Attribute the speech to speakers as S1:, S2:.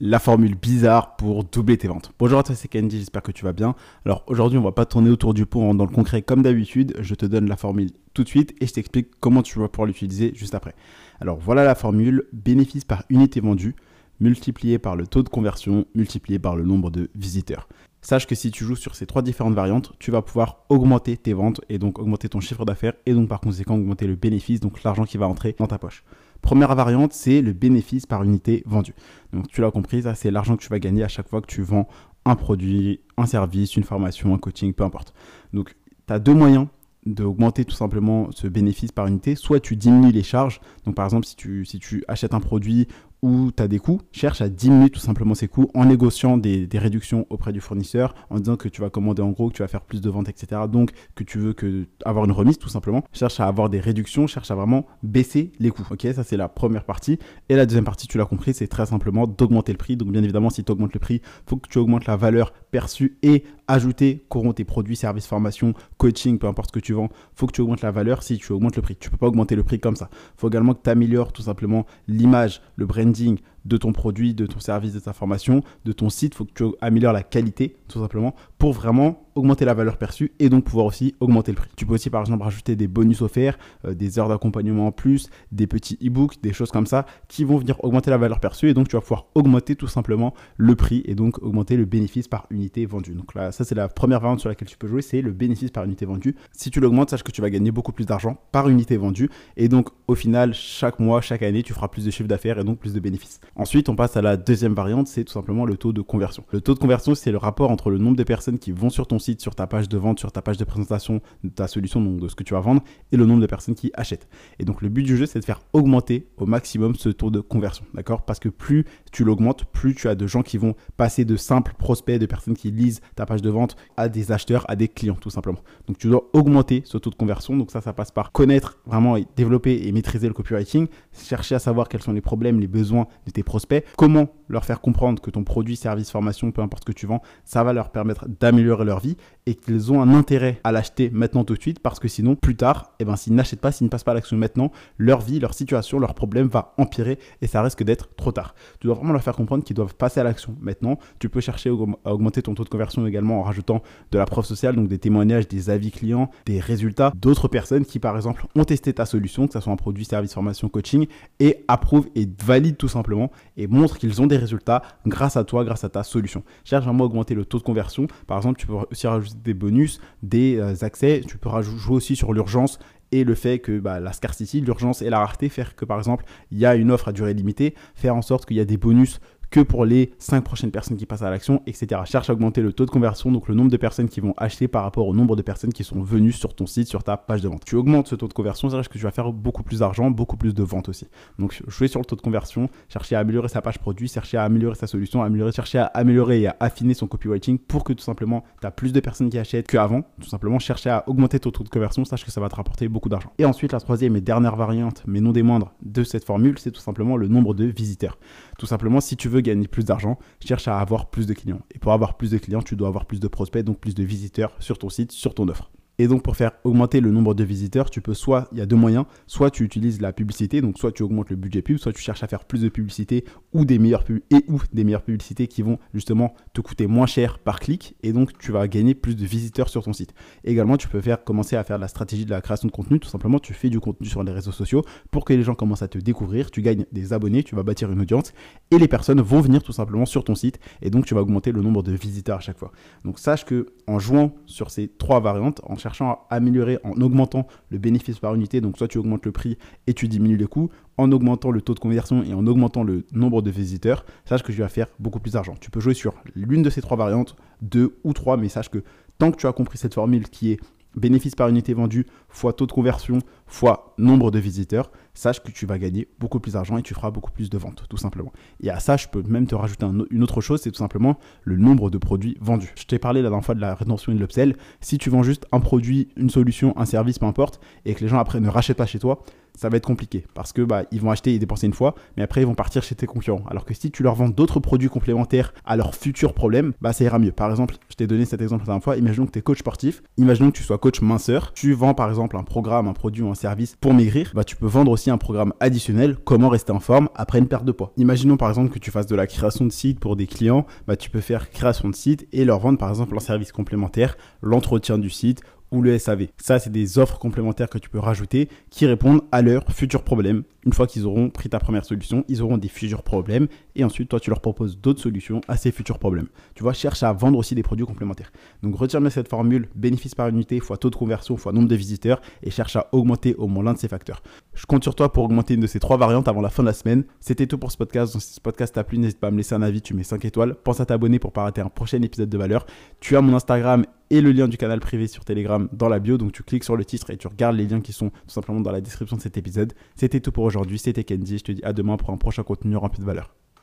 S1: la formule bizarre pour doubler tes ventes. Bonjour à toi, c'est Candy, j'espère que tu vas bien. Alors aujourd'hui, on va pas tourner autour du pot dans le concret comme d'habitude. Je te donne la formule tout de suite et je t'explique comment tu vas pouvoir l'utiliser juste après. Alors voilà la formule bénéfice par unité vendue multiplié par le taux de conversion multiplié par le nombre de visiteurs. Sache que si tu joues sur ces trois différentes variantes, tu vas pouvoir augmenter tes ventes et donc augmenter ton chiffre d'affaires et donc par conséquent augmenter le bénéfice, donc l'argent qui va entrer dans ta poche. Première variante, c'est le bénéfice par unité vendue. Donc tu l'as compris, ça c'est l'argent que tu vas gagner à chaque fois que tu vends un produit, un service, une formation, un coaching, peu importe. Donc tu as deux moyens d'augmenter tout simplement ce bénéfice par unité. Soit tu diminues les charges. Donc par exemple, si tu, si tu achètes un produit où tu as des coûts, cherche à diminuer tout simplement ces coûts en négociant des, réductions auprès du fournisseur, en disant que tu vas commander en gros, que tu vas faire plus de ventes, etc. Donc que tu veux que, avoir une remise tout simplement. Cherche à avoir des réductions, cherche à vraiment baisser les coûts. Ok, ça c'est la première partie. Et la deuxième partie, tu l'as compris, c'est très simplement d'augmenter le prix. Donc bien évidemment, si tu augmentes le prix, faut que tu augmentes la valeur perçue et ajouter, qu'auront tes produits, services, formations, coaching, peu importe ce que tu vends. Faut que tu augmentes la valeur si tu augmentes le prix. Tu peux pas augmenter le prix comme ça. Faut également que tu améliores tout simplement l'image, le 静，de ton produit, de ton service, de ta formation, de ton site. Il faut que tu améliores la qualité, tout simplement, pour vraiment augmenter la valeur perçue et donc pouvoir aussi augmenter le prix. Tu peux aussi par exemple rajouter des bonus offerts, euh, des heures d'accompagnement en plus, des petits e-books, des choses comme ça qui vont venir augmenter la valeur perçue et donc tu vas pouvoir augmenter tout simplement le prix et donc augmenter le bénéfice par unité vendue. Donc là, ça c'est la première variante sur laquelle tu peux jouer, c'est le bénéfice par unité vendue. Si tu l'augmentes, sache que tu vas gagner beaucoup plus d'argent par unité vendue et donc au final, chaque mois, chaque année, tu feras plus de chiffre d'affaires et donc plus de bénéfices. Ensuite, on passe à la deuxième variante, c'est tout simplement le taux de conversion. Le taux de conversion, c'est le rapport entre le nombre de personnes qui vont sur ton site, sur ta page de vente, sur ta page de présentation de ta solution, donc de ce que tu vas vendre, et le nombre de personnes qui achètent. Et donc le but du jeu, c'est de faire augmenter au maximum ce taux de conversion, d'accord? Parce que plus tu l'augmentes, plus tu as de gens qui vont passer de simples prospects, de personnes qui lisent ta page de vente, à des acheteurs, à des clients, tout simplement. Donc tu dois augmenter ce taux de conversion. Donc ça, ça passe par connaître vraiment et développer et maîtriser le copywriting, chercher à savoir quels sont les problèmes, les besoins de tes prospects, comment leur faire comprendre que ton produit, service, formation, peu importe ce que tu vends, ça va leur permettre d'améliorer leur vie et qu'ils ont un intérêt à l'acheter maintenant tout de suite parce que sinon, plus tard, eh ben, s'ils n'achètent pas, s'ils ne passent pas à l'action maintenant, leur vie, leur situation, leur problème va empirer et ça risque d'être trop tard. Tu dois vraiment leur faire comprendre qu'ils doivent passer à l'action maintenant. Tu peux chercher à augmenter ton taux de conversion également en rajoutant de la preuve sociale, donc des témoignages, des avis clients, des résultats d'autres personnes qui, par exemple, ont testé ta solution, que ce soit un produit, service, formation, coaching, et approuvent et valident tout simplement et montrent qu'ils ont des résultats grâce à toi, grâce à ta solution. Cherche vraiment à augmenter le taux de conversion. Par exemple, tu peux aussi rajouter des bonus, des euh, accès. Tu peux jouer aussi sur l'urgence et le fait que bah, la scarcity, l'urgence et la rareté, faire que par exemple il y a une offre à durée limitée, faire en sorte qu'il y a des bonus que pour les 5 prochaines personnes qui passent à l'action, etc. Cherche à augmenter le taux de conversion, donc le nombre de personnes qui vont acheter par rapport au nombre de personnes qui sont venues sur ton site, sur ta page de vente. Tu augmentes ce taux de conversion, c'est-à-dire que tu vas faire beaucoup plus d'argent, beaucoup plus de ventes aussi. Donc jouer sur le taux de conversion, chercher à améliorer sa page produit, chercher à améliorer sa solution, chercher à améliorer et à affiner son copywriting pour que tout simplement tu as plus de personnes qui achètent qu'avant. Tout simplement chercher à augmenter ton taux de conversion, sache que ça va te rapporter beaucoup d'argent. Et ensuite la troisième et dernière variante, mais non des moindres, de cette formule, c'est tout simplement le nombre de visiteurs. Tout simplement, si tu veux gagner plus d'argent, cherche à avoir plus de clients. Et pour avoir plus de clients, tu dois avoir plus de prospects, donc plus de visiteurs sur ton site, sur ton offre. Et donc pour faire augmenter le nombre de visiteurs, tu peux soit, il y a deux moyens, soit tu utilises la publicité, donc soit tu augmentes le budget pub, soit tu cherches à faire plus de publicité ou des meilleures et ou des meilleures publicités qui vont justement te coûter moins cher par clic et donc tu vas gagner plus de visiteurs sur ton site. Également, tu peux faire commencer à faire la stratégie de la création de contenu, tout simplement tu fais du contenu sur les réseaux sociaux pour que les gens commencent à te découvrir, tu gagnes des abonnés, tu vas bâtir une audience et les personnes vont venir tout simplement sur ton site et donc tu vas augmenter le nombre de visiteurs à chaque fois. Donc sache que en jouant sur ces trois variantes, en cherchant à améliorer en augmentant le bénéfice par unité. Donc soit tu augmentes le prix et tu diminues les coûts, en augmentant le taux de conversion et en augmentant le nombre de visiteurs, sache que tu vas faire beaucoup plus d'argent. Tu peux jouer sur l'une de ces trois variantes, deux ou trois, mais sache que tant que tu as compris cette formule qui est bénéfice par unité vendue fois taux de conversion fois nombre de visiteurs, sache que tu vas gagner beaucoup plus d'argent et tu feras beaucoup plus de ventes, tout simplement. Et à ça, je peux même te rajouter une autre chose, c'est tout simplement le nombre de produits vendus. Je t'ai parlé la dernière fois de la rétention et de l'upsell. Si tu vends juste un produit, une solution, un service, peu importe, et que les gens après ne rachètent pas chez toi, ça va être compliqué parce que bah, ils vont acheter et dépenser une fois, mais après ils vont partir chez tes concurrents. Alors que si tu leur vends d'autres produits complémentaires à leurs futurs problèmes, bah ça ira mieux. Par exemple, je t'ai donné cet exemple la dernière fois. Imaginons que tu es coach sportif. Imaginons que tu sois coach minceur. Tu vends par exemple un programme, un produit ou un service pour maigrir. Bah tu peux vendre aussi un programme additionnel, comment rester en forme après une perte de poids. Imaginons par exemple que tu fasses de la création de site pour des clients, bah, tu peux faire création de site et leur vendre par exemple un service complémentaire, l'entretien du site ou le SAV. Ça, c'est des offres complémentaires que tu peux rajouter qui répondent à leurs futurs problèmes. Une fois qu'ils auront pris ta première solution, ils auront des futurs problèmes et ensuite, toi, tu leur proposes d'autres solutions à ces futurs problèmes. Tu vois, cherche à vendre aussi des produits complémentaires. Donc, retiens bien cette formule bénéfice par unité fois taux de conversion fois nombre de visiteurs et cherche à augmenter au moins l'un de ces facteurs. Je compte sur toi pour augmenter une de ces trois variantes avant la fin de la semaine. C'était tout pour ce podcast. Donc, si ce podcast t'a plu, n'hésite pas à me laisser un avis. Tu mets 5 étoiles. Pense à t'abonner pour pas rater un prochain épisode de valeur. Tu as mon Instagram et le lien du canal privé sur Telegram dans la bio. Donc tu cliques sur le titre et tu regardes les liens qui sont tout simplement dans la description de cet épisode. C'était tout pour aujourd'hui. C'était Kenji. Je te dis à demain pour un prochain contenu rempli de valeur.